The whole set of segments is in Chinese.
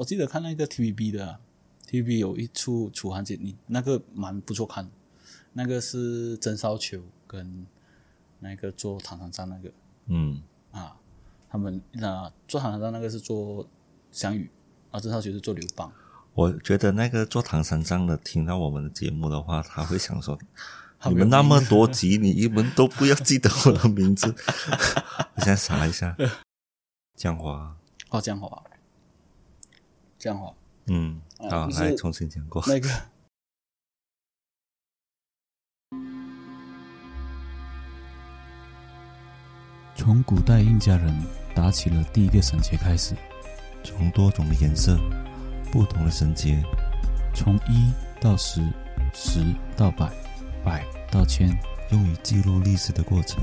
我记得看那个 TVB 的啊 TVB 有一出楚汉节，你那个蛮不错看，那个是曾少秋跟那个做唐三藏那个。嗯，啊，他们那做唐三藏那个是做项羽，啊曾少秋是做刘邦。我觉得那个做唐三藏的听到我们的节目的话，他会想说：你们那么多集，你们都不要记得我的名字。我现在查一下，江华，哦，这样好啊，这样好啊，嗯，好，啊不是来重新讲过。那个 从古代印加人打起了第一个绳结开始，从多种的颜色、不同的绳结，从一到十，十到百，百到千，用于记录历史的过程，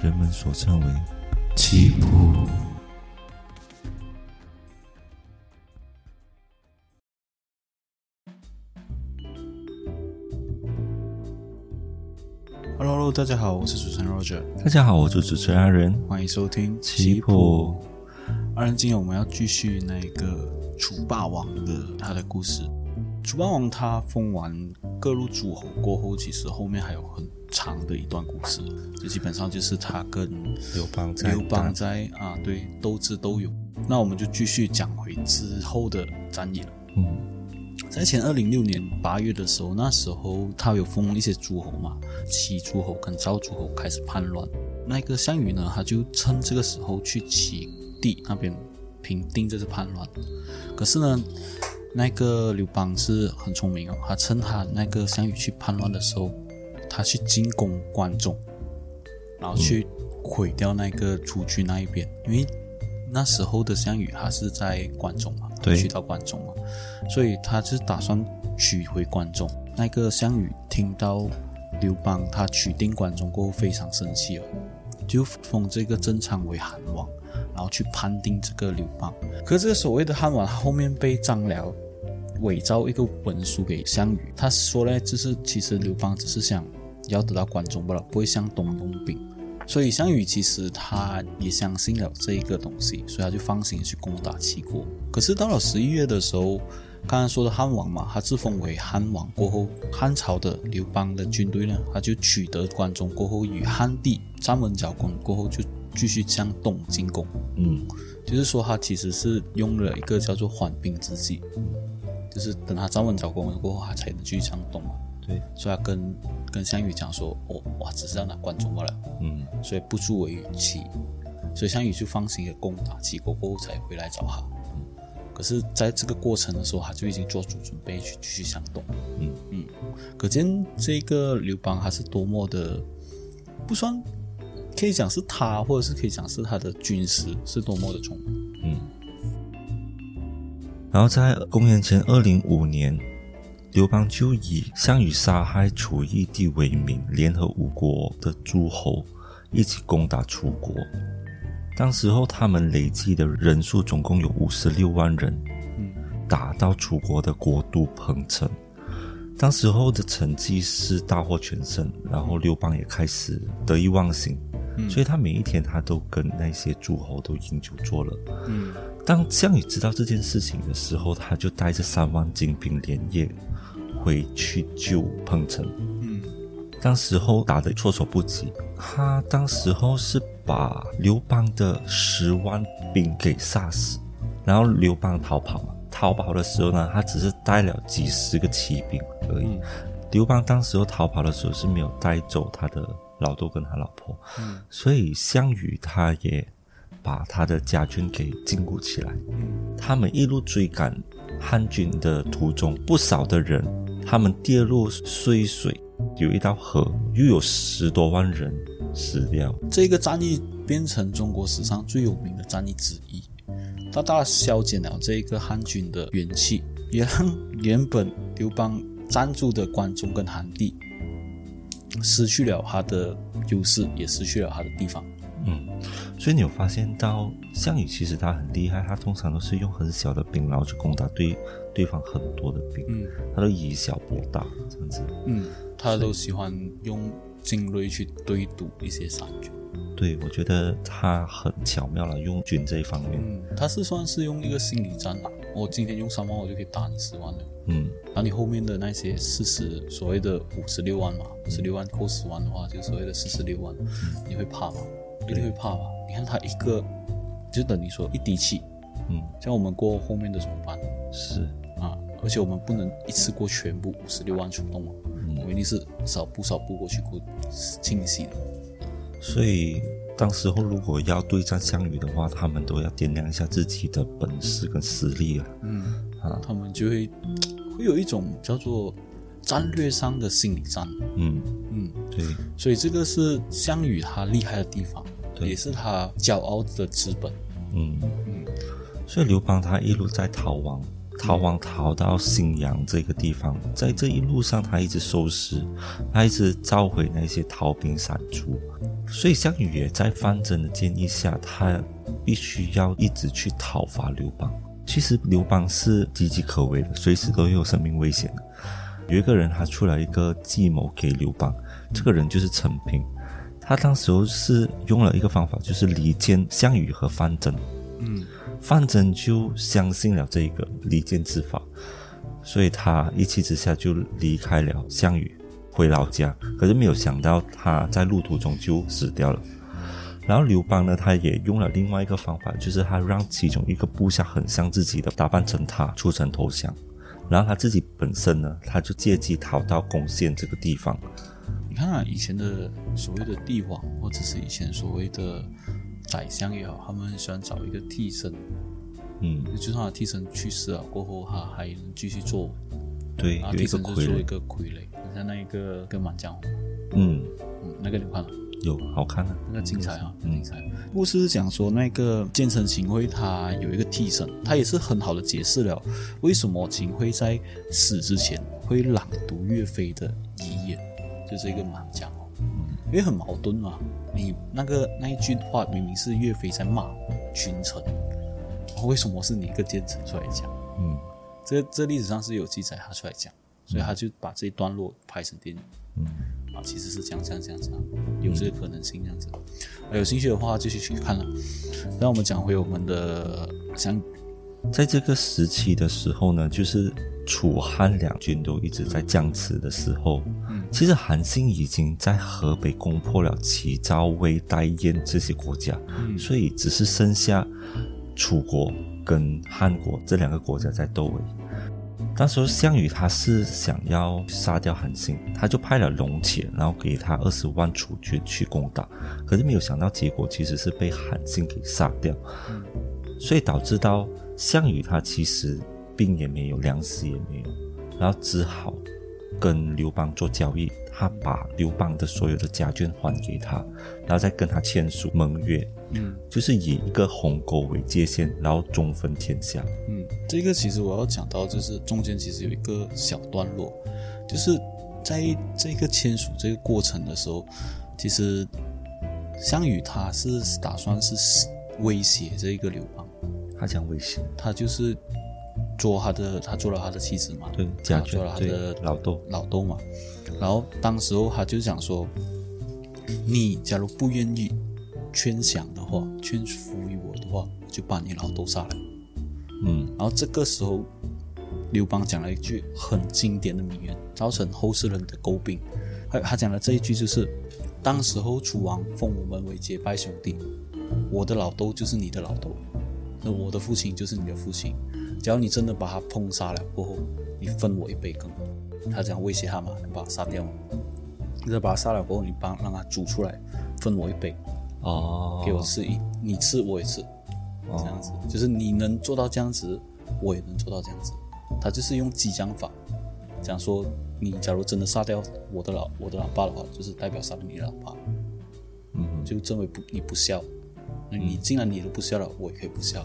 人们所称为七步。Hello Hello，大家好，我是主持人 Roger，大家好，我是主持人阿仁。欢迎收听棋谱。阿仁，今天我们要继续那个楚霸王的他的故事。楚霸王他封完各路诸侯过后，其实后面还有很长的一段故事，就基本上就是他跟刘邦在刘邦在啊对斗智斗勇。那我们就继续讲回之后的战役了。嗯在前二零六年八月的时候，那时候他有封一些诸侯嘛，齐诸侯跟赵诸侯开始叛乱。那个项羽呢，他就趁这个时候去齐地那边平定这次叛乱。可是呢，那个刘邦是很聪明哦，他趁他那个项羽去叛乱的时候，他去进攻关中，然后去毁掉那个楚军那一边，因为那时候的项羽他是在关中嘛，对去到关中嘛，所以他是打算取回关中。那个项羽听到刘邦他取定关中过后，非常生气哦，就封这个郑昌为韩王，然后去判定这个刘邦。可是这个所谓的汉王，他后面被张辽伪造一个文书给项羽，他说呢，就是其实刘邦只是想要得到关中罢了，不会向东动兵。所以项羽其实他也相信了这一个东西，所以他就放心去攻打齐国。可是到了十一月的时候，刚刚说的汉王嘛，他自封为汉王过后，汉朝的刘邦的军队呢，他就取得关中过后，与汉帝站稳脚跟过后，就继续向东进攻。嗯就是说，他其实是用了一个叫做缓兵之计，就是等他站稳脚跟过后，他才能继续向东。对，所以他跟跟项羽讲说，哦，哇，只是要拿关中罢了。嗯所以不足为语气，所以项羽就放心的攻打齐国过后才回来找他。可是，在这个过程的时候，他就已经做足准备去继续向东。嗯嗯，可见这个刘邦他是多么的不算，可以讲是他，或者是可以讲是他的军师是多么的聪明。嗯。然后在公元前二零五年，刘邦就以项羽杀害楚义帝为名，联合吴国的诸侯一起攻打楚国。当时候他们累计的人数总共有五十六万人，嗯打到楚国的国都彭城。当时候的成绩是大获全胜，然后刘邦也开始得意忘形，嗯所以他每一天他都跟那些诸侯都饮酒作乐。嗯当项羽知道这件事情的时候，他就带着三万精兵连夜回去救彭城。嗯当时候打得措手不及，他当时候是把刘邦的十万兵给杀死，然后刘邦逃跑嘛。逃跑的时候呢，他只是带了几十个骑兵而已。嗯刘邦当时候逃跑的时候是没有带走他的老豆跟他老婆，嗯所以项羽他也把他的家眷给禁锢起来。嗯他们一路追赶汉军的途中，不少的人他们跌入碎水，有一道河，又有十多万人死掉。这个战役变成中国史上最有名的战役之一，大大消减了这个汉军的元气，也让原本刘邦占住的关中跟韩地失去了他的优势，也失去了他的地方。嗯，所以你有发现到项羽其实他很厉害，他通常都是用很小的兵，然后去攻打对对方很多的兵，嗯他都以小博大这样子。嗯，他都喜欢用精锐去对赌一些散军。对，我觉得他很巧妙了，用军这一方面。嗯，他是算是用一个心理战啦，我今天用三万，我就可以打你十万了。嗯然后你后面的那些四十所谓的五十六万嘛，五十六万扣十万的话，就所谓的四十六万，你会怕吗？一定会怕吧？你看他一个，就等于说一滴气，嗯，像我们过后面的怎么办是，啊？而且我们不能一次过全部五十六万出动嘛，我们一定是少步少步过去过清洗的。所以当时候如果要对战项羽的话，他们都要掂量一下自己的本事跟实力啊。嗯，啊，他们就会会有一种叫做战略上的心理战。嗯，嗯，对，所以这个是项羽他厉害的地方，对也是他骄傲的资本。嗯嗯，所以刘邦他一路在逃亡，逃亡逃到信阳这个地方，在这一路上他一直收拾，他一直召回那些逃兵散卒，所以项羽也在范增的建议下，他必须要一直去讨伐刘邦。其实刘邦是岌岌可危的，随时都有生命危险的。有一个人他出了一个计谋给刘邦，这个人就是陈平。他当时候是用了一个方法，就是离间项羽和范增。嗯，范增就相信了这个离间之法，所以他一气之下就离开了项羽，回老家。可是没有想到他在路途中就死掉了。然后刘邦呢，他也用了另外一个方法，就是他让其中一个部下很像自己的打扮成他，出城投降。然后他自己本身呢，他就借机逃到攻陷这个地方。你看啊，以前的所谓的帝王，或者是以前所谓的宰相也好，他们很喜欢找一个替身，嗯，就算他替身去世了过后，他还能继续做，对，然后替身就做一，个傀儡，很像那一个跟满江红，嗯，嗯，那个你看了？有好看啊，那个精彩啊，嗯精彩。故事是讲说，那个建成秦桧他有一个替身，他也是很好的解释了为什么秦桧在死之前会朗读岳飞的遗言，就是一个满江红。因为很矛盾嘛，你那个那一句话明明是岳飞在骂群臣，为什么是你一个奸臣出来讲？嗯这这历史上是有记载他出来讲，所以他就把这一段落拍成电影。嗯啊，其实是这样这样这样这样，有这个可能性这样子。啊有兴趣的话继续去看了。那我们讲回我们的想在这个时期的时候呢，就是楚汉两军都一直在僵持的时候，嗯其实韩信已经在河北攻破了齐、赵、魏、代、燕这些国家，嗯所以只是剩下楚国跟汉国这两个国家在斗而已。当时候项羽他是想要杀掉韩信，他就派了龙且，然后给他二十万楚军去攻打，可是没有想到结果其实是被韩信给杀掉，所以导致到项羽他其实兵也没有，粮食也没有，然后只好跟刘邦做交易，他把刘邦的所有的家眷还给他，然后再跟他签署盟约，嗯就是以一个鸿沟为界限，然后中分天下。嗯，这个其实我要讲到，就是中间其实有一个小段落，就是在这个签署这个过程的时候，其实项羽他是打算是威胁这个刘邦，他想威胁，他就是捉他的，他捉了他的妻子嘛，对家他捉了他的老豆，老豆嘛。然后当时候他就想说，你假如不愿意劝降的话，圈服于我的话，我就把你老豆杀了。嗯然后这个时候，刘邦讲了一句很经典的名言，造成后世人的诟病。他他讲的这一句就是：当时候楚王封我们为结拜兄弟，我的老豆就是你的老豆，那我的父亲就是你的父亲。只要你真的把他烹杀了过后，你分我一杯羹。他这样威胁他嘛，你把他杀掉嘛。你再把他杀了过后，你帮让他煮出来，分我一杯，哦，给我吃一，你吃我也吃。这样子，就是你能做到这样子，我也能做到这样子。他就是用激将法，讲说你假如真的杀掉我的老我的老爸的话，就是代表杀了你的老爸，嗯，就认为不你不孝。那你既然你都不孝了，我也可以不孝。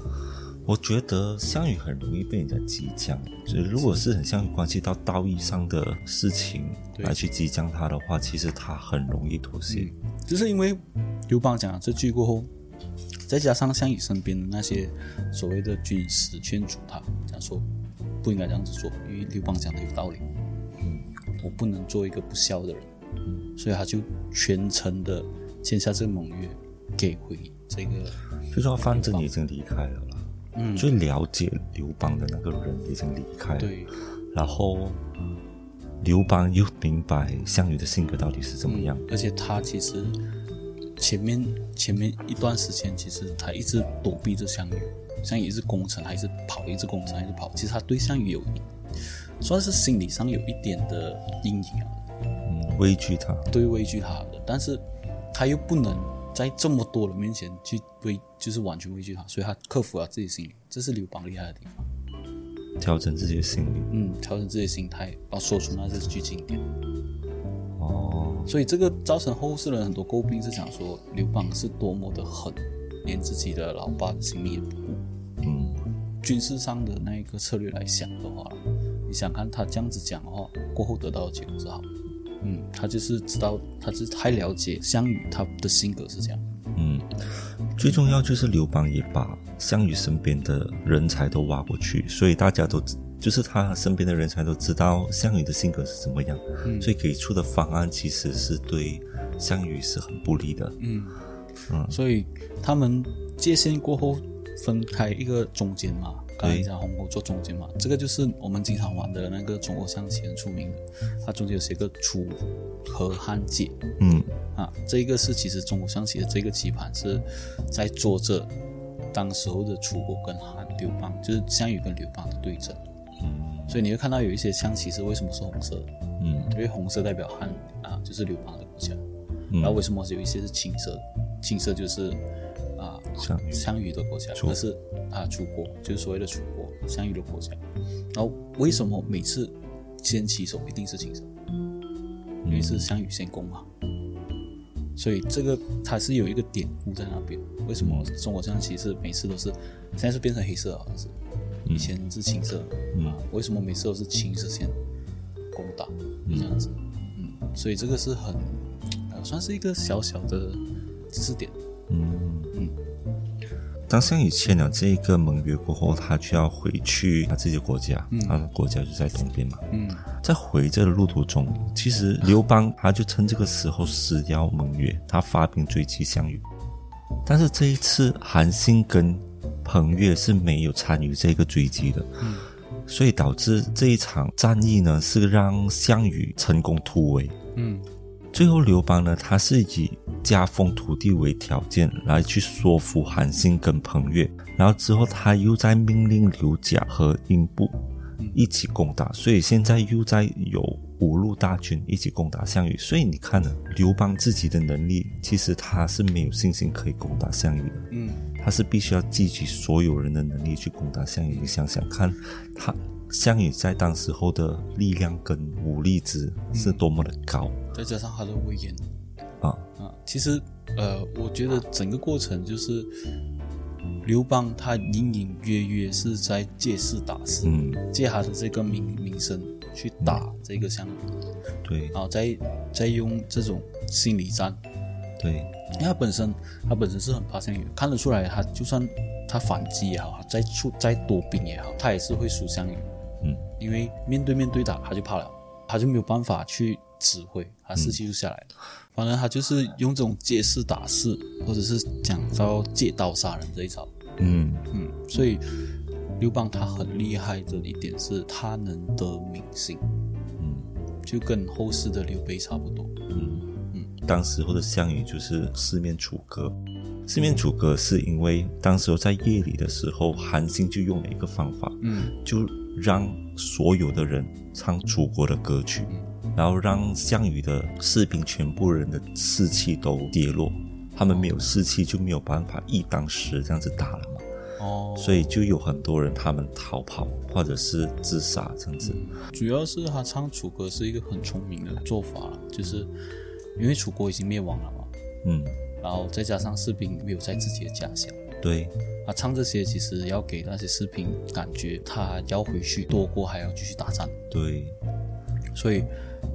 我觉得项羽很容易被人家激将，就是如果是很像关系到道义上的事情对来去激将他的话，其实他很容易妥协。就是因为刘邦讲了这句过后，再加上项羽身边的那些所谓的军师劝阻他，讲说不应该这样子做，因为刘邦讲的有道理。嗯，我不能做一个不孝的人，所以他就全程的签下这个盟约，给回这个。就说范增已经离开了啦，嗯。最了解刘邦的那个人已经离开了，对，然后刘邦又明白项羽的性格到底是怎么样，而且他其实前面前面一段时间，其实他一直躲避着项羽，项羽一直攻城，还是跑，一直攻城，还是跑。其实他对项羽有算是心理上有一点的阴影啊，嗯，畏惧他，对畏惧他的，但是他又不能在这么多人面前去畏，就是完全畏惧他，所以他克服了自己心理，这是刘邦厉害的地方。调整自己的心理。嗯，调整自己的心态，然后说出那些句经典。哦，所以这个造成后世人很多诟病，是想说刘邦是多么的狠，连自己的老爸的性命也不顾。嗯，军事上的那一个策略来想的话，你想看他这样子讲的话，过后得到的结果是好的。嗯，他就是知道，他是太了解项羽他的性格是这样。嗯，最重要就是刘邦也把项羽身边的人才都挖过去，所以大家都知就是他身边的人才都知道项羽的性格是怎么样，嗯所以给出的方案其实是对项羽是很不利的。嗯嗯所以他们界限过后分开一个中间嘛，刚才讲红沟做中间嘛，这个就是我们经常玩的那个中国象棋很出名的，它中间有写个楚河汉界。嗯。啊，这一个是其实中国象棋的这个棋盘是在做着当时候的楚国跟汉刘邦，就是项羽跟刘邦的对阵，嗯。所以你会看到有一些象棋是为什么是红色的，嗯。因为红色代表汉啊，就是刘邦的国家。嗯，然后为什么有一些是青色？的？青色就是啊项羽项羽的国家，楚可是啊楚国就是所谓的楚国，项羽的国家。然后为什么每次先起手一定是青色？因为是项羽先攻嘛。所以这个它是有一个典故在那边。为什么中国象棋是每次都是现在是变成黑色了？好像是以前是青色嗯啊？为什么每次都是青色先攻打这样子？嗯，所以这个是很呃算是一个小小的知识点。嗯嗯当项羽签了这个盟约过后，他就要回去他自己的国家，他的国家就在东边嘛。嗯在回这的路途中，其实刘邦他就趁这个时候撕掉盟约，他发兵追击项羽。但是这一次，韩信跟彭越是没有参与这个追击的，嗯所以导致这一场战役呢是让项羽成功突围。嗯最后，刘邦呢，他是以加封土地为条件来去说服韩信跟彭越，然后之后他又在命令刘贾和英布一起攻打，所以现在又在有五路大军一起攻打项羽。所以你看呢，刘邦自己的能力，其实他是没有信心可以攻打项羽的，嗯他是必须要集聚所有人的能力去攻打项羽。你想想看，他项羽在当时候的力量跟武力值是多么的高。再加上他的威严。啊，啊，其实呃，我觉得整个过程就是刘邦他隐隐约约是在借势打势，嗯，借他的这个名名声去打这个项羽，对。然后再再用这种心理战，对，因为他本身他本身是很怕项羽，看得出来他就算他反击也好，再出再多兵也好，他也是会输项羽，嗯因为面对面对打他就怕了，他就没有办法去指挥，他士气就下来了。反正他就是用这种借势打势，或者是讲招借刀杀人这一招。嗯嗯，所以刘邦他很厉害的一点是他能得民心，嗯就跟后世的刘备差不多。嗯嗯，当时候的项羽就是四面楚歌。四面楚歌是因为当时候在夜里的时候，韩信就用了一个方法，嗯就让所有的人唱楚国的歌曲，然后让项羽的士兵全部人的士气都跌落，他们没有士气就没有办法一当十这样子打了嘛，哦，所以就有很多人他们逃跑或者是自杀这样子。主要是他唱楚歌是一个很聪明的做法啦，就是因为楚国已经灭亡了嘛，嗯，然后再加上士兵没有在自己的家乡，对，啊唱这些其实要给那些士兵感觉他要回去多过还要继续打仗，对，所以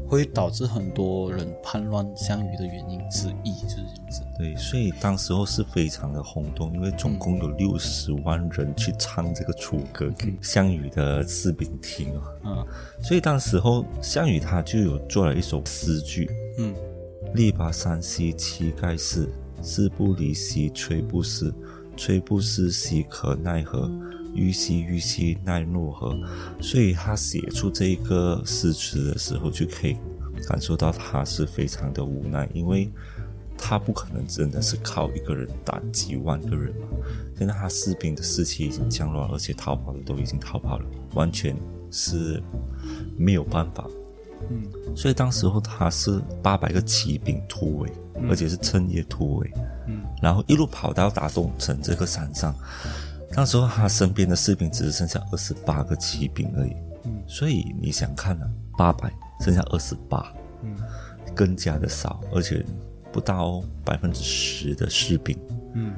会导致很多人叛乱项羽的原因之一就是这样子。对，所以当时候是非常的轰动，因为总共有六十万人去唱这个楚歌给项羽的士兵听啊。嗯所以当时候项羽他就有做了一首诗句：嗯力拔山兮气盖世，势不离兮骓不息。摧不丝兮可奈何，虞兮虞兮奈若何。所以他写出这一个诗词的时候，就可以感受到他是非常的无奈，因为他不可能真的是靠一个人打几万个人嘛。现在他士兵的士气已经降落，而且逃跑的都已经逃跑了，完全是没有办法。嗯所以当时候他是八百个骑兵突围，而且是趁夜突围，嗯然后一路跑到大东城这个山上。那时候他身边的士兵只剩下二十八个骑兵而已，嗯。所以你想看啊，八百剩下二十八，嗯。更加的少，而且不到百分之十的士兵。嗯。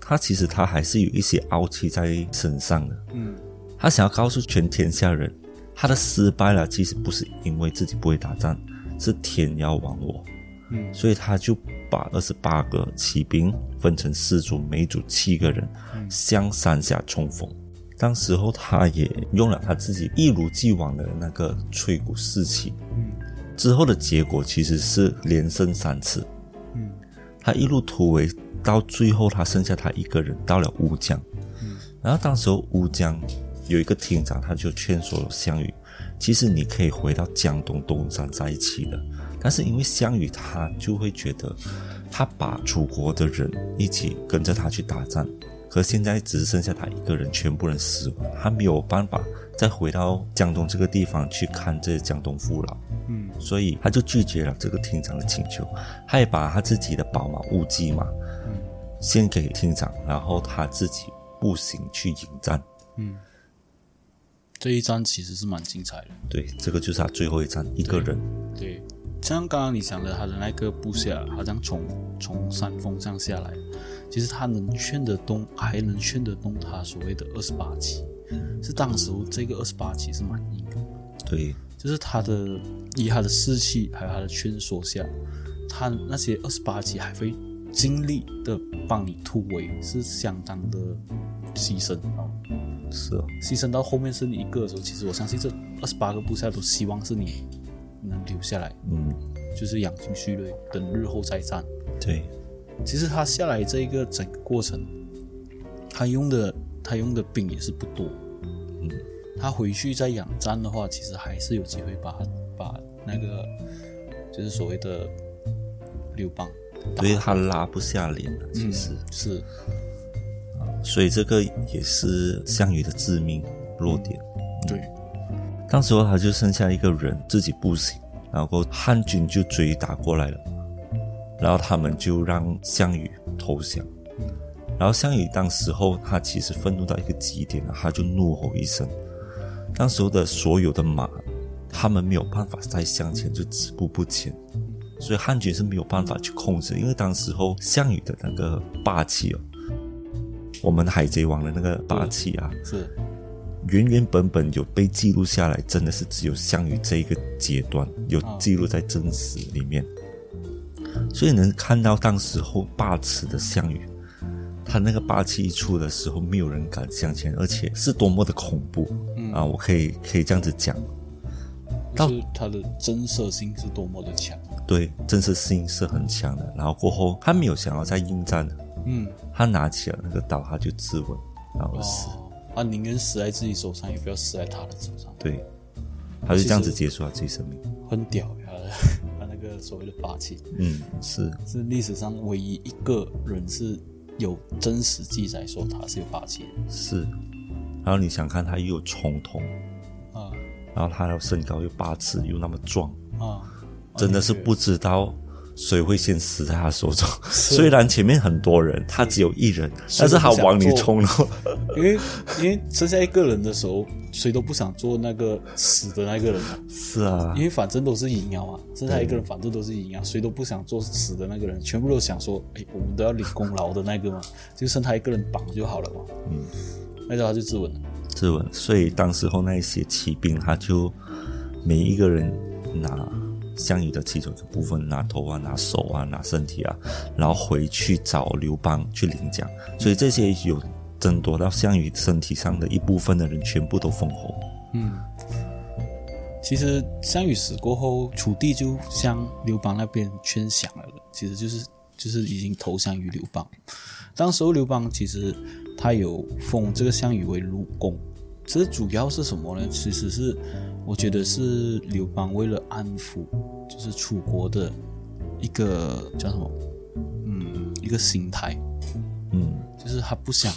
他其实他还是有一些傲气在身上的，嗯。他想要告诉全天下人，他的失败了，其实不是因为自己不会打仗，是天要亡我。嗯所以他就把二十八个骑兵分成四组，每组七个人，向山下冲锋。当时候他也用了他自己一如既往的那个吹鼓士气，嗯之后的结果其实是连胜三次。嗯他一路突围到最后，他剩下他一个人到了乌江。嗯然后当时候乌江有一个厅长，他就劝说了项羽，其实你可以回到江东东山在一起的。但是因为项羽他就会觉得，他把楚国的人一起跟着他去打仗，可现在只剩下他一个人，全部人死亡，他没有办法再回到江东这个地方去看这江东父老。嗯所以他就拒绝了这个厅长的请求，他也把他自己的宝马乌鸡马嗯献给厅长，然后他自己步行去迎战。嗯，这一战其实是蛮精彩的。对，这个就是他最后一战，一个人。对，像刚刚你讲的，他的那个部下好像从从山峰上下来，其实他能劝得动，还能劝得动他所谓的二十八骑，是当时候这个二十八骑是蛮硬的，对，就是他的以他的士气还有他的劝说下，他那些二十八骑还会尽力的帮你突围，是相当的牺牲哦。是哦，牺牲到后面剩一个的时候，其实我相信这二十八个部下都希望是你能留下来，嗯，就是养精蓄锐，等日后再战。对，其实他下来这一个整个过程，他用的他用的兵也是不多。嗯，他回去再养战的话，其实还是有机会把把那个就是所谓的刘邦，所以他拉不下脸了，其实，嗯是所以这个也是项羽的致命弱点。对，当时候他就剩下一个人自己步行，然后汉军就追打过来了，然后他们就让项羽投降。然后项羽当时候他其实愤怒到一个极点了，他就怒吼一声。当时候的所有的马，他们没有办法再向前，就止步不前。所以汉军是没有办法去控制，因为当时候项羽的那个霸气哦，我们海贼王的那个霸气啊，是原原本本有被记录下来，真的是只有项羽这一个阶段有记录在正史里面，所以能看到当时候霸持的项羽，他那个霸气一出的时候，没有人敢向前，而且是多么的恐怖、啊！我可以可以这样子讲，就是他的震慑性是多么的强。对，震慑性是很强的。然后过后，他没有想要再应战了，嗯，他拿起了那个刀，他就自刎，然后死。哦，他宁愿死在自己手上，也不要死在他的手上。对，他就这样子结束了自己生命。很屌呀，他那个所谓的霸气，嗯，是。是历史上唯一一个人是有真实记载说他是有霸气的是，然后你想看他又有冲瞳，啊然后他的身高又八尺，又那么壮，啊，真的是不知道谁会先死在他手中。虽然前面很多人，他只有一人，但是他往里冲了。因为因为剩下一个人的时候，谁都不想做那个死的那个人嘛，是啊因，为反正都是赢啊嘛，剩下一个人反正都是赢啊，谁都不想做死的那个人，全部都想说，哎，我们都要领功劳的那个嘛，就剩他一个人绑就好了嘛。嗯，那时候他就自刎了。自刎。所以当时候那一些骑兵，他就每一个人拿项羽的其中一个部分，拿头啊，拿手啊，拿身体啊，然后回去找刘邦去领奖。所以这些有争夺到项羽身体上的一部分的人，全部都封侯。嗯，其实项羽死过后，楚地就向刘邦那边圈降了，其实就是就是已经投降于刘邦。当时候刘邦其实他有封这个项羽为鲁公，其实主要是什么呢？其实是我觉得是刘邦为了安抚就是楚国的一个叫什么，嗯，一个心态，嗯就是他不想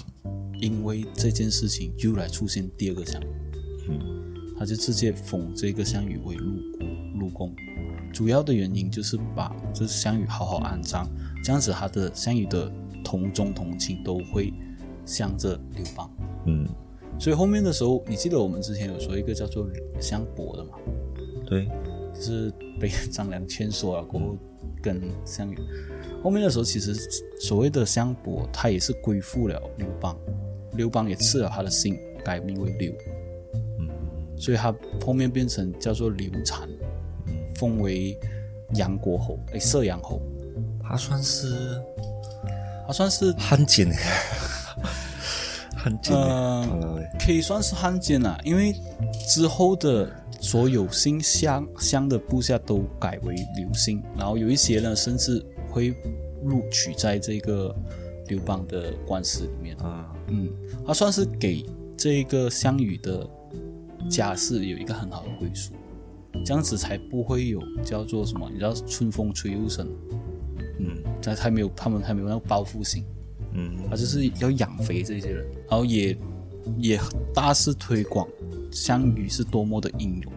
因为这件事情又来出现第二个项羽，嗯他就直接封这个项羽为鲁鲁公。主要的原因就是把这项羽好好安葬，这样子他的项羽的同宗同亲都会向着刘邦。嗯，所以后面的时候，你记得我们之前有说一个叫做项伯的嘛，对，就是被张良劝说了过后跟项羽。后面的时候，其实所谓的项伯，他也是归附了刘邦，刘邦也赐了他的姓，改名为刘，嗯。所以他后面变成叫做刘禅，封为杨国侯，哎，射阳侯，他算是他算是汉奸，汉奸呃呃，可以算是汉奸啦，因为之后的所有姓项项的部下都改为刘姓，然后有一些呢，甚至会录取在这个刘邦的官司里面。啊，嗯，他算是给这个项羽的家世有一个很好的归属，这样子才不会有叫做什么，你知道春风吹又生，嗯他还没有他们还没有那个报复心。嗯他就是要养肥这些人，然后也也大肆推广项羽是多么的英勇，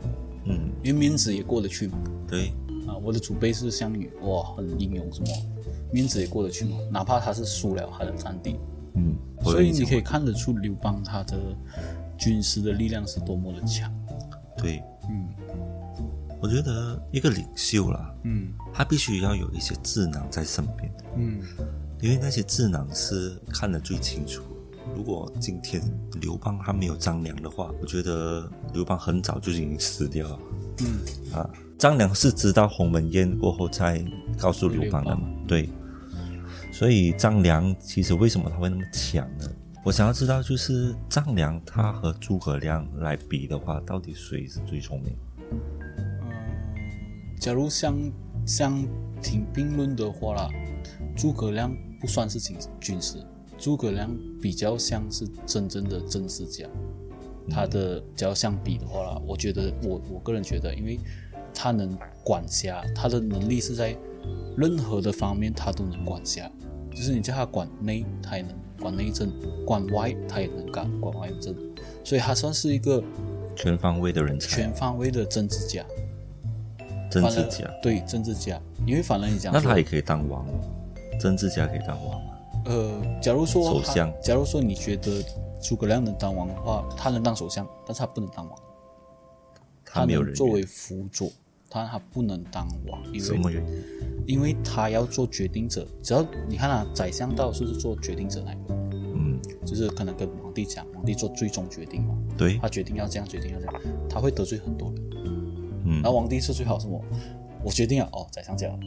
嗯，因为面子也过得去嘛。对，啊，我的祖辈是项羽，哇，很英勇，什么？面子也过得去嘛，哪怕他是输了他的战地，嗯，所以你可以看得出刘邦他的军师的力量是多么的强。对，嗯。我觉得一个领袖啦，嗯。他必须要有一些智囊在身边，嗯因为那些智囊是看得最清楚。如果今天刘邦他没有张良的话，我觉得刘邦很早就已经死掉了嗯啊。张良是知道鸿门宴过后才告诉刘邦的嘛？对，所以张良其实为什么他会那么强呢？我想要知道，就是张良他和诸葛亮来比的话，到底谁是最聪明？嗯，假如相相提并论的话啦，诸葛亮不算是军军师，诸葛亮比较像是真正的政治家。他的只要相比的话啦，我觉得我我个人觉得，因为他能管辖，他的能力是在任何的方面他都能管辖，就是你叫他管内，他也能管内政；管外，他也能干管外政，所以他算是一个全方位的人才，全方位的政治家。政治家。对政治家，因为反正你讲那他也可以当王哦，政治家可以当王吗？呃，假如说首相假如说你觉得诸葛亮能当王的话，他能当首相，但是他不能当王，他没有人作为辅佐，但他不能当王，因为什么原因？因为他要做决定者，只要你看啊，宰相到是不是做决定者那一个，嗯，就是可能跟皇帝讲，皇帝做最终决定嘛，对他，决定要这样，决定要这样，他会得罪很多人，嗯然后皇帝是最好什么？我决定了，哦，宰相讲了。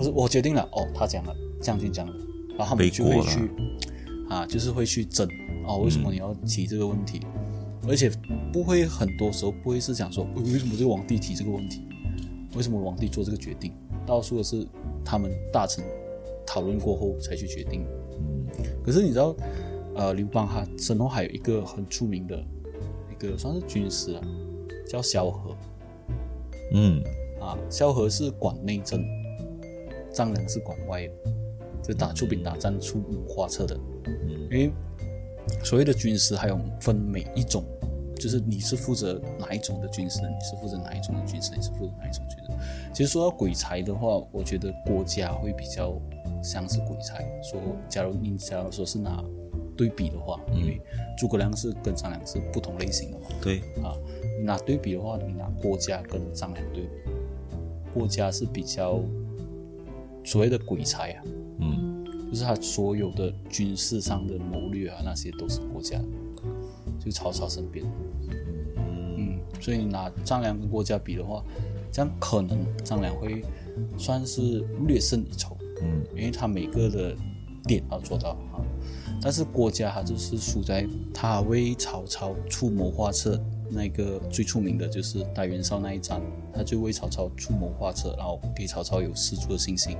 嗯不是我决定了，哦，他讲了，将军讲了，然后他背们就会去啊，就是会去争哦，为什么你要提这个问题？而且不会很多时候不会是讲说，呃为什么这个皇帝提这个问题？为什么皇帝做这个决定？大多数的是他们大臣讨论过后才去决定。嗯可是你知道，呃，刘邦他身后还有一个很出名的一个算是军师啊，叫萧何嗯啊，萧何是管内政，张良是管外的，就打出兵打仗出谋划策的。嗯因为所谓的军师还有分每一种，就是你是负责哪一种的军师，你是负责哪一种的军师，你是负责哪一种军师。其实说到鬼才的话，我觉得郭嘉会比较像是鬼才。说，假如你假如说是拿对比的话，因为诸葛亮是跟张良是不同类型的嘛，对，啊，你拿对比的话，你拿郭嘉跟张良对比，郭嘉是比较所谓的鬼才啊，嗯就是他所有的军事上的谋略啊，那些都是国家的，就曹操身边。嗯，所以拿张良跟郭嘉比的话，这样可能张良会算是略胜一筹，嗯因为他每个的点要做到啊。但是郭嘉他就是输在他为曹操出谋划策，那个最出名的就是打袁绍那一战，他就为曹操出谋划策，然后给曹操有十足的信心，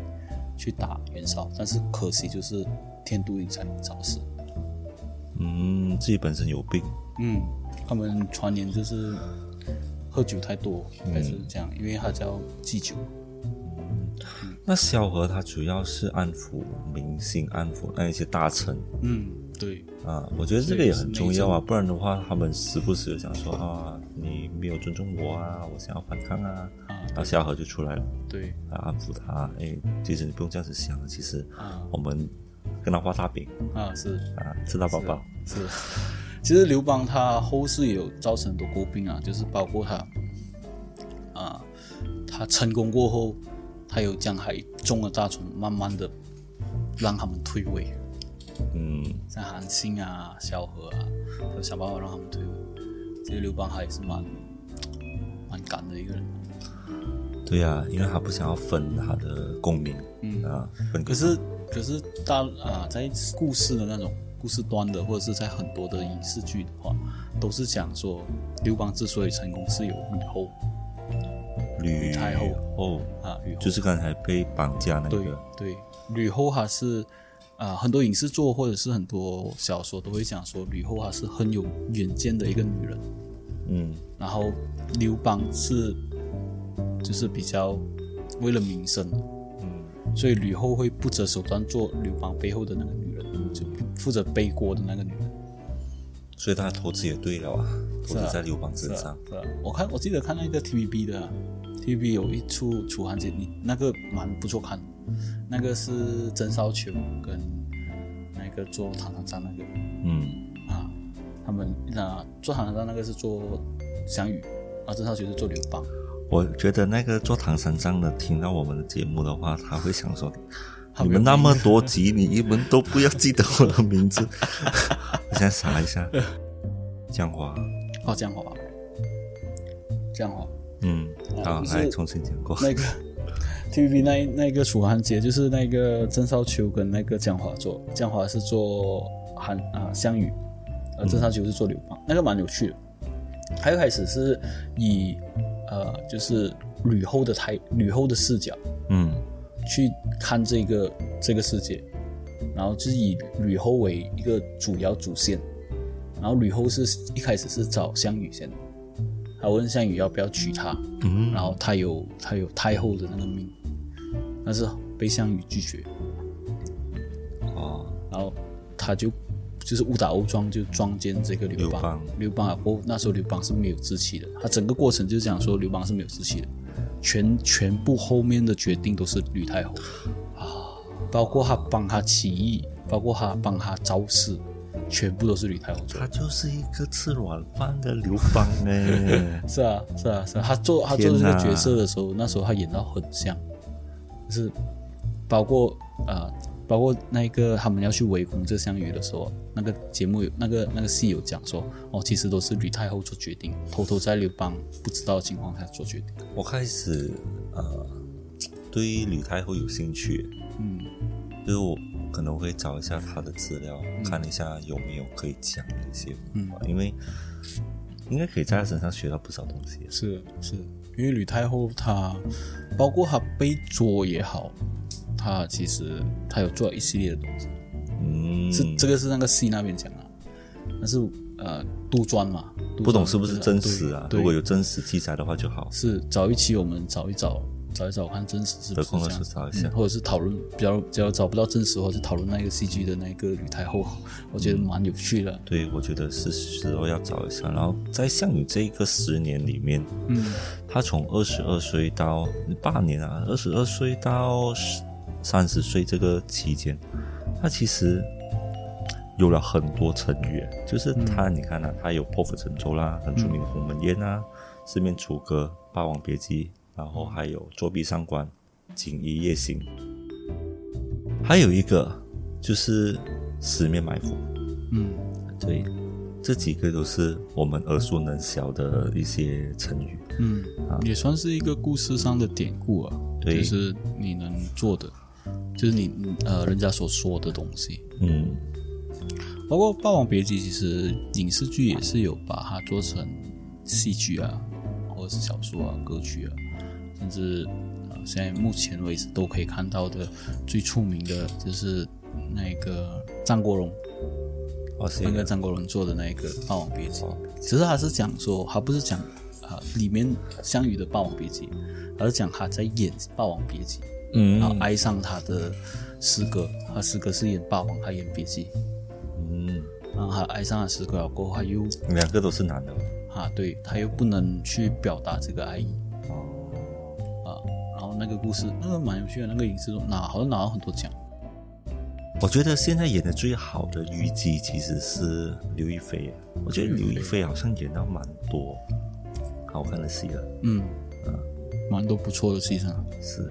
去打袁绍，但是可惜就是天妒英才早死。嗯，自己本身有病，嗯，他们传言就是喝酒太多，嗯还是这样，因为他叫祭酒。那萧何他主要是安抚民心，安抚那一些大臣嗯，对，啊，我觉得这个也很重要啊，不然的话，他们时不时的想说啊，你没有尊重我啊，我想要反抗啊，啊，然后萧何就出来了，对，啊，安抚他，哎，其实你不用这样子想，其实啊。我们跟他画大饼啊是。啊，吃到饱饱，是。其实刘邦他后世也有造成很多诟病啊，就是包括他啊，他成功过后，他有将还中的大臣慢慢的让他们退位，嗯，像韩信啊、萧何啊，都想办法让他们退位。其实刘邦他也是蛮蛮敢的一个人，对呀、因为他不想要分他的功名，嗯。啊，分给可是可是大啊，在故事的那种故事端的，或者是在很多的影视剧的话，都是讲说刘邦之所以成功是有吕后吕太后后，啊，吕后。就是刚才被绑架那对个，对，吕后她是啊，很多影视作或者是很多小说都会讲说吕后她是很有远见的一个女人，嗯然后刘邦是就是比较为了名声，嗯，所以吕后会不择手段做刘邦背后的那个女人，就负责背锅的那个女人。所以他投资也对了啊，投资在刘邦身上，是啊，我看我记得看那个 TVB 的、啊、，TVB 有一出楚汉节，你那个蛮不错看的，那个是曾少秋跟那个做唐唐章那个嗯啊，他们那做唐唐章那个是做项羽，啊曾少秋是做刘邦，我觉得那个做唐三藏的听到我们的节目的话，他会想说：你们那么多集，你你们都不要记得我的名字。我现在查一下，江华，哦这样好吧，这样好。嗯，好，哦来重新讲过。那个 TVB 那那个楚汉节，就是那个郑少秋跟那个江华做，江华是做韩啊项羽，呃郑少秋是做刘邦，那个蛮有趣的。他一开始是以呃就是吕后的台吕后的视角嗯去看这个这个世界，然后就是以吕后为一个主要主线，然后吕后是一开始是找项羽先的，他问项羽要不要娶她，嗯，然后他有他有太后的那个命，但是被项羽拒绝，哦，然后他就就是误打误撞就撞见这个刘邦。刘邦。啊，不，那时候刘邦是没有志气的，他整个过程就是讲说刘邦是没有志气的，全全部后面的决定都是吕太后。啊，包括他帮他起义，包括他帮他招式，全部都是吕太后做的。他就是一个吃软饭的刘邦哎。是啊，是啊，是啊。他做他做这个角色的时候，那时候他演到很像，就是包括啊、呃包括那个他们要去围攻这项羽的时候，那个节目有那个那个戏有讲说，哦，其实都是吕太后做决定，偷偷在刘邦不知道的情况下做决定。我开始呃对吕太后有兴趣，嗯就是我可能会找一下他的资料，看一下有没有可以讲的一些嗯方法，因为应该可以在他身上学到不少东西。是是，因为吕太后她，包括她被捉也好，她其实她有做一系列的东西。嗯，是这个是那个戏那边讲的，但是呃杜撰嘛，不懂是不是真实啊？如果有真实记载的话就好。是早一期我们找一找，找一找看真实是不是这样。或者是讨论，比较比较找不到真实，或者是讨论那个戏剧的那个吕太后，我觉得蛮有趣的。对，我觉得是时候要找一下。然后在像你这一个十年里面，嗯。他从二十二岁到八年啊，二十二岁到三十岁这个期间，他其实有了很多成语，就是他，你看啊，他有破釜沉舟啦，很出名的鸿门宴啊，四面楚歌、霸王别姬，然后还有作壁上观、锦衣夜行，还有一个就是十面埋伏，嗯。对，这几个都是我们耳熟能详的一些成语。嗯，也算是一个故事上的典故啊，对。就是你能做的，就是你呃人家所说的东西。嗯。包括《霸王别姬》，其实影视剧也是有把它做成戏剧啊，或者是小说啊、歌曲啊，甚至呃现在目前为止都可以看到的最出名的就是那个张国荣，哦，是那个张国荣做的那个《霸王别姬》，其实他是讲说，他不是讲啊里面项羽的《霸王别姬》，而是讲他在演《霸王别姬》，嗯。然后嗯爱上他的师哥，他师哥是演霸王，他演别姬，嗯，然后他爱上了师哥了过后，他又两个都是男的。啊对他又不能去表达这个爱意那个故事那个蛮有趣的，那个影视拿好像拿了很多奖，我觉得现在演的最好的虞姬其实是刘亦菲。我觉得刘亦菲好像演到蛮多好看的戏了。嗯，蛮多不错的戏上，是。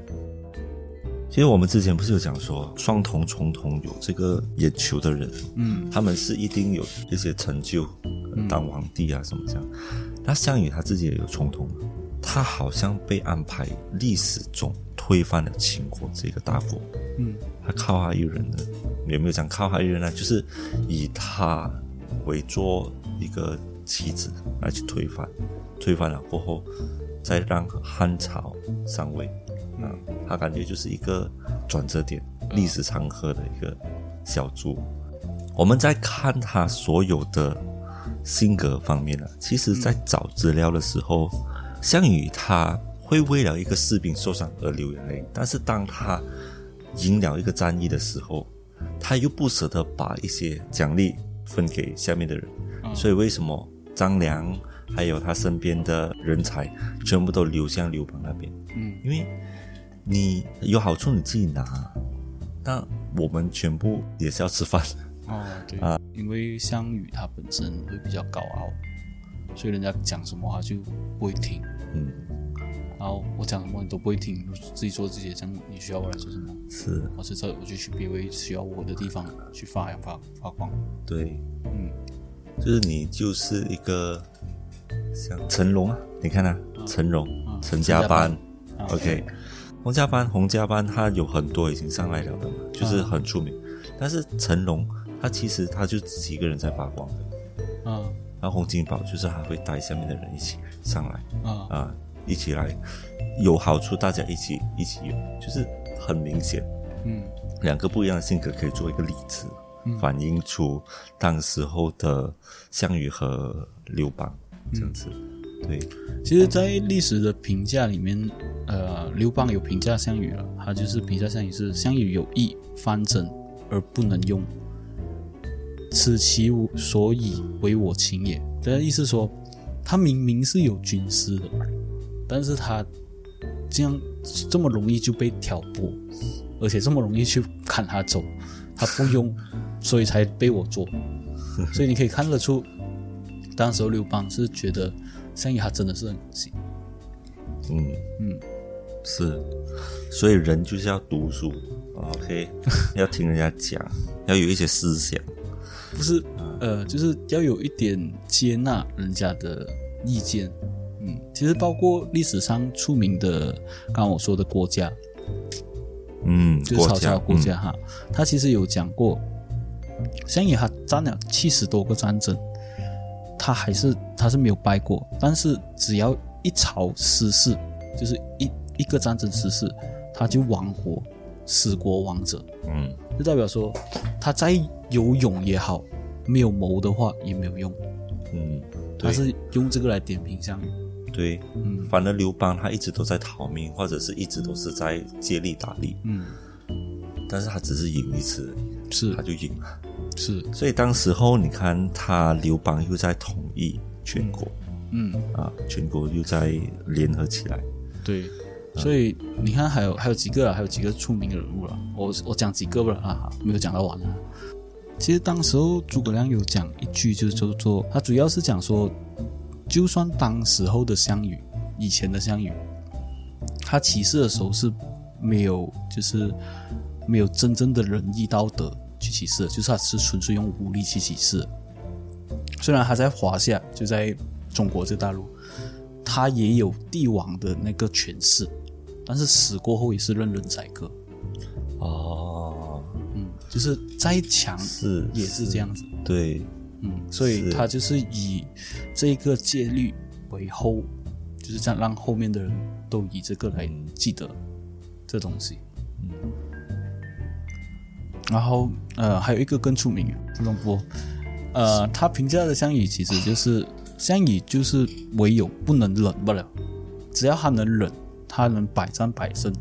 其实我们之前不是有讲说，双瞳、重瞳有这个眼球的人，嗯他们是一定有一些成就，当皇帝啊什么这样。那项羽他自己也有重瞳，他好像被安排历史中推翻了秦国这个大国，嗯。他靠他一人的，有没有讲靠他一人呢？就是以他为做一个棋子来去推翻，推翻了过后，再让汉朝上位。啊，他感觉就是一个转折点，历史长河的一个小猪。我们在看他所有的性格方面呢，其实在找资料的时候，项羽他会为了一个士兵受伤而流眼泪，但是当他赢了一个战役的时候，他又不舍得把一些奖励分给下面的人，所以为什么张良还有他身边的人才全部都流向刘邦那边？嗯。因为你有好处你自己拿，但我们全部也是要吃饭。哦对，啊。因为项羽他本身会比较高傲，所以人家讲什么话就不会听。嗯，然后我讲什么你都不会听，你自己做自己的，这样你需要我来做什么？是。我是这，我就去别位需要我的地方去发扬发发光。对，嗯。就是你就是一个像成龙啊，你看啊，成龙、啊。陈家班。啊，OK，洪家班、洪家班，他有很多已经上来了的嘛，就是很出名。但是成龙他其实他就自己一个人在发光的，啊然后洪金宝就是还会带下面的人一起上来啊啊，一起来有好处，大家一起一起有，就是很明显。嗯两个不一样的性格可以做一个例子，嗯反映出当时候的项羽和刘邦这样子。对，其实，在历史的评价里面，呃，刘邦有评价项羽了，他就是评价项羽是项羽有意方针而不能用，此其所以为我情也。的意思说，他明明是有军师的，但是他这样这么容易就被挑拨，而且这么容易去砍他走，他不用，所以才被我做。所以你可以看得出，当时候刘邦是觉得项羽他真的是很可惜。嗯嗯，是，所以人就是要读书，OK，要听人家讲，要有一些思想。不是，呃，就是要有一点接纳人家的意见。嗯，其实包括历史上出名的，刚刚我说的郭嘉，嗯，就是曹操的郭嗯。嘉哈，他其实有讲过，项羽他战了七十多个战争，他还是他是没有败过，但是只要一朝失势，就是一一个战争失势，他就亡国，死国亡者。嗯。就代表说他再有勇也好，没有谋的话也没有用。嗯，他是用这个来点评项羽。对，嗯反而刘邦他一直都在逃命，或者是一直都是在借力打力，嗯，但是他只是赢一次是他就赢了。是，所以当时候你看他刘邦又在统一全国、嗯，啊，全国又在联合起来。对。所以你看，还有还有几个啊，还有几个出名的人物了。我我讲几个吧啊，没有讲到完啊。其实当时候诸葛亮有讲一句，就是叫做他主要是讲说，就算当时候的项羽，以前的项羽，他起事的时候是没有，就是没有真正的仁义道德去起事，就是他是纯粹用武力去起事。虽然他在华夏，就在中国这大陆，他也有帝王的那个权势，但是死过后也是任人宰割。哦，就是再强是也是这样子。对，嗯，所以他就是以这个戒律为后，就是这样让后面的人都以这个来记得。这东西。嗯然后呃，还有一个更出名，苏东坡，呃，他评价的项羽其实就是项羽就是唯有不能忍不了，只要他能忍，他能百战百胜，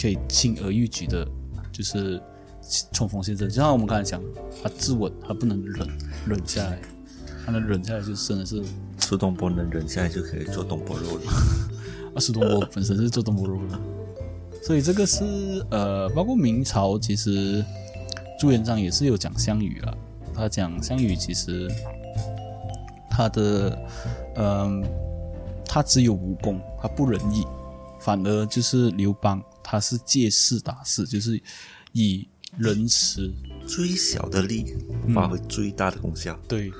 可以轻而易举的，就是冲锋陷阵。就像我们刚才讲，他自刎，他不能忍忍下来，他能忍下来就真的是苏东坡能忍下来就可以做东坡肉了。啊，苏东坡本身是做东坡肉的，所以这个是呃，包括明朝其实。朱元璋也是有讲项羽啊，他讲项羽其实他的嗯，他只有武功，他不仁义，反而就是刘邦，他是借势打势，就是以仁慈最小的力发挥最大的功效。对，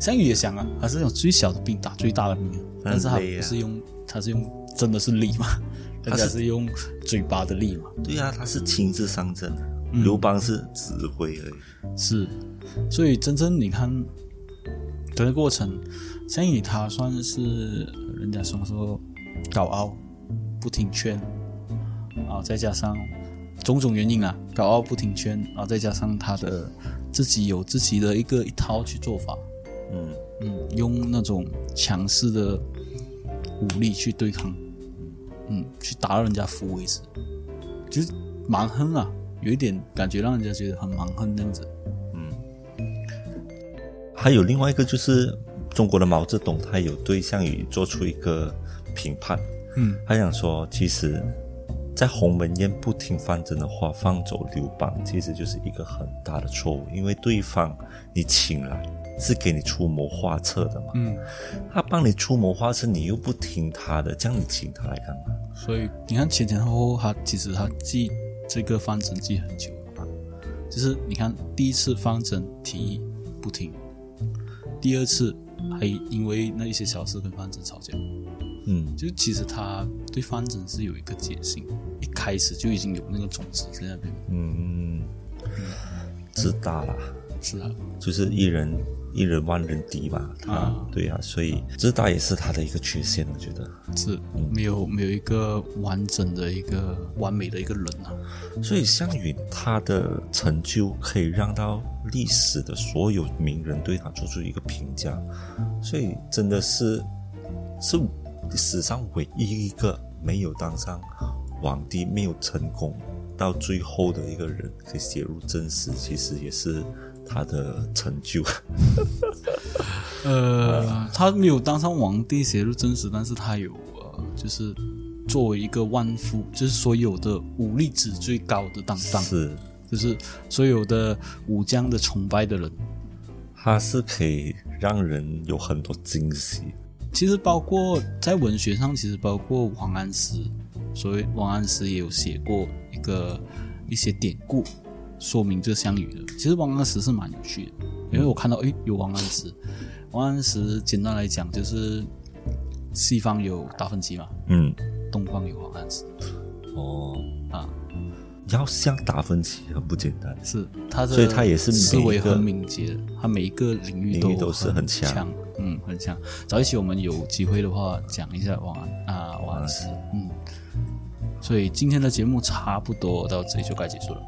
项羽也想啊，他是用最小的兵打最大的兵，但是他不是用，他是用真的是力嘛，人家是用嘴巴的力嘛。对啊，他是亲自上阵。刘邦是指挥而已，是，所以真正你看整个过程，项羽他算是人家说说高傲，不听劝，然后再加上种种原因啊，高傲不听劝，然后再加上他的自己有自己的一个一套去做法，嗯嗯，用那种强势的武力去对抗，嗯，去打到人家服为止，就是蛮横啊。有一点感觉，让人家觉得很蛮横这样子。嗯，还有另外一个就是中国的毛泽东，他有对项羽做出一个评判。嗯，他想说，其实，在鸿门宴不听范增的话，放走刘邦，其实就是一个很大的错误，因为对方你请来是给你出谋划策的嘛。嗯，他帮你出谋划策，你又不听他的，这样你请他来干嘛？所以你看前前后后，他其实他记这个方针记很久了，就是你看第一次方针提议不听，第二次还因为那一些小事跟方针吵架，嗯，就其实他对方针是有一个戒心，一开始就已经有那个种子在那边，嗯，自大了，是啊，就是一人。一人万人敌嘛，他对啊，所以自大也是他的一个缺陷，我觉得。是没有没有一个完整的一个完美的一个人啊。所以项羽他的成就可以让到历史的所有名人对他做出一个评价，所以真的是是史上唯一一个没有当上皇帝、没有成功到最后的一个人，可以写入正史，其实也是。他的成就，呃，他没有当上皇帝写入正史，但是他有呃，就是作为一个万夫，就是所有的武力值最高的当当，是，就是所有的武将的崇拜的人，他是可以让人有很多惊喜。其实包括在文学上，其实包括王安石，所谓王安石也有写过一个一些典故。说明这项羽的，其实王安石是蛮有趣的，因为我看到诶有王安石，王安石简单来讲就是西方有达芬奇嘛，嗯，东方有王安石，哦。啊，要像达芬奇很不简单，是他的，所以他也是思维很敏捷，他每一个领域都都是很强，嗯，很强。早一起我们有机会的话讲一下王安啊王安石，嗯，所以今天的节目差不多到这里就该结束了。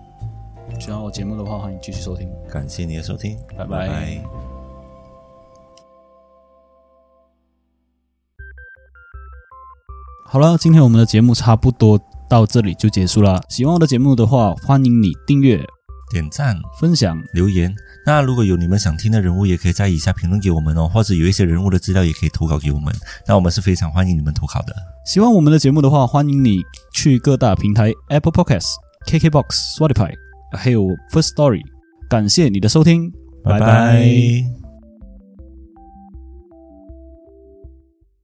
喜欢我节目的话，欢迎继续收听。感谢你的收听，拜拜。好了，今天我们的节目差不多到这里就结束了。喜欢我的节目的话，欢迎你订阅、点赞、分享、留言。那如果有你们想听的人物，也可以在以下评论给我们哦，或者有一些人物的资料，也可以投稿给我们。那我们是非常欢迎你们投稿的。喜欢我们的节目的话，欢迎你去各大平台：Apple Podcasts、KKBox、Spotify。还有 First Story，感谢你的收听，拜拜。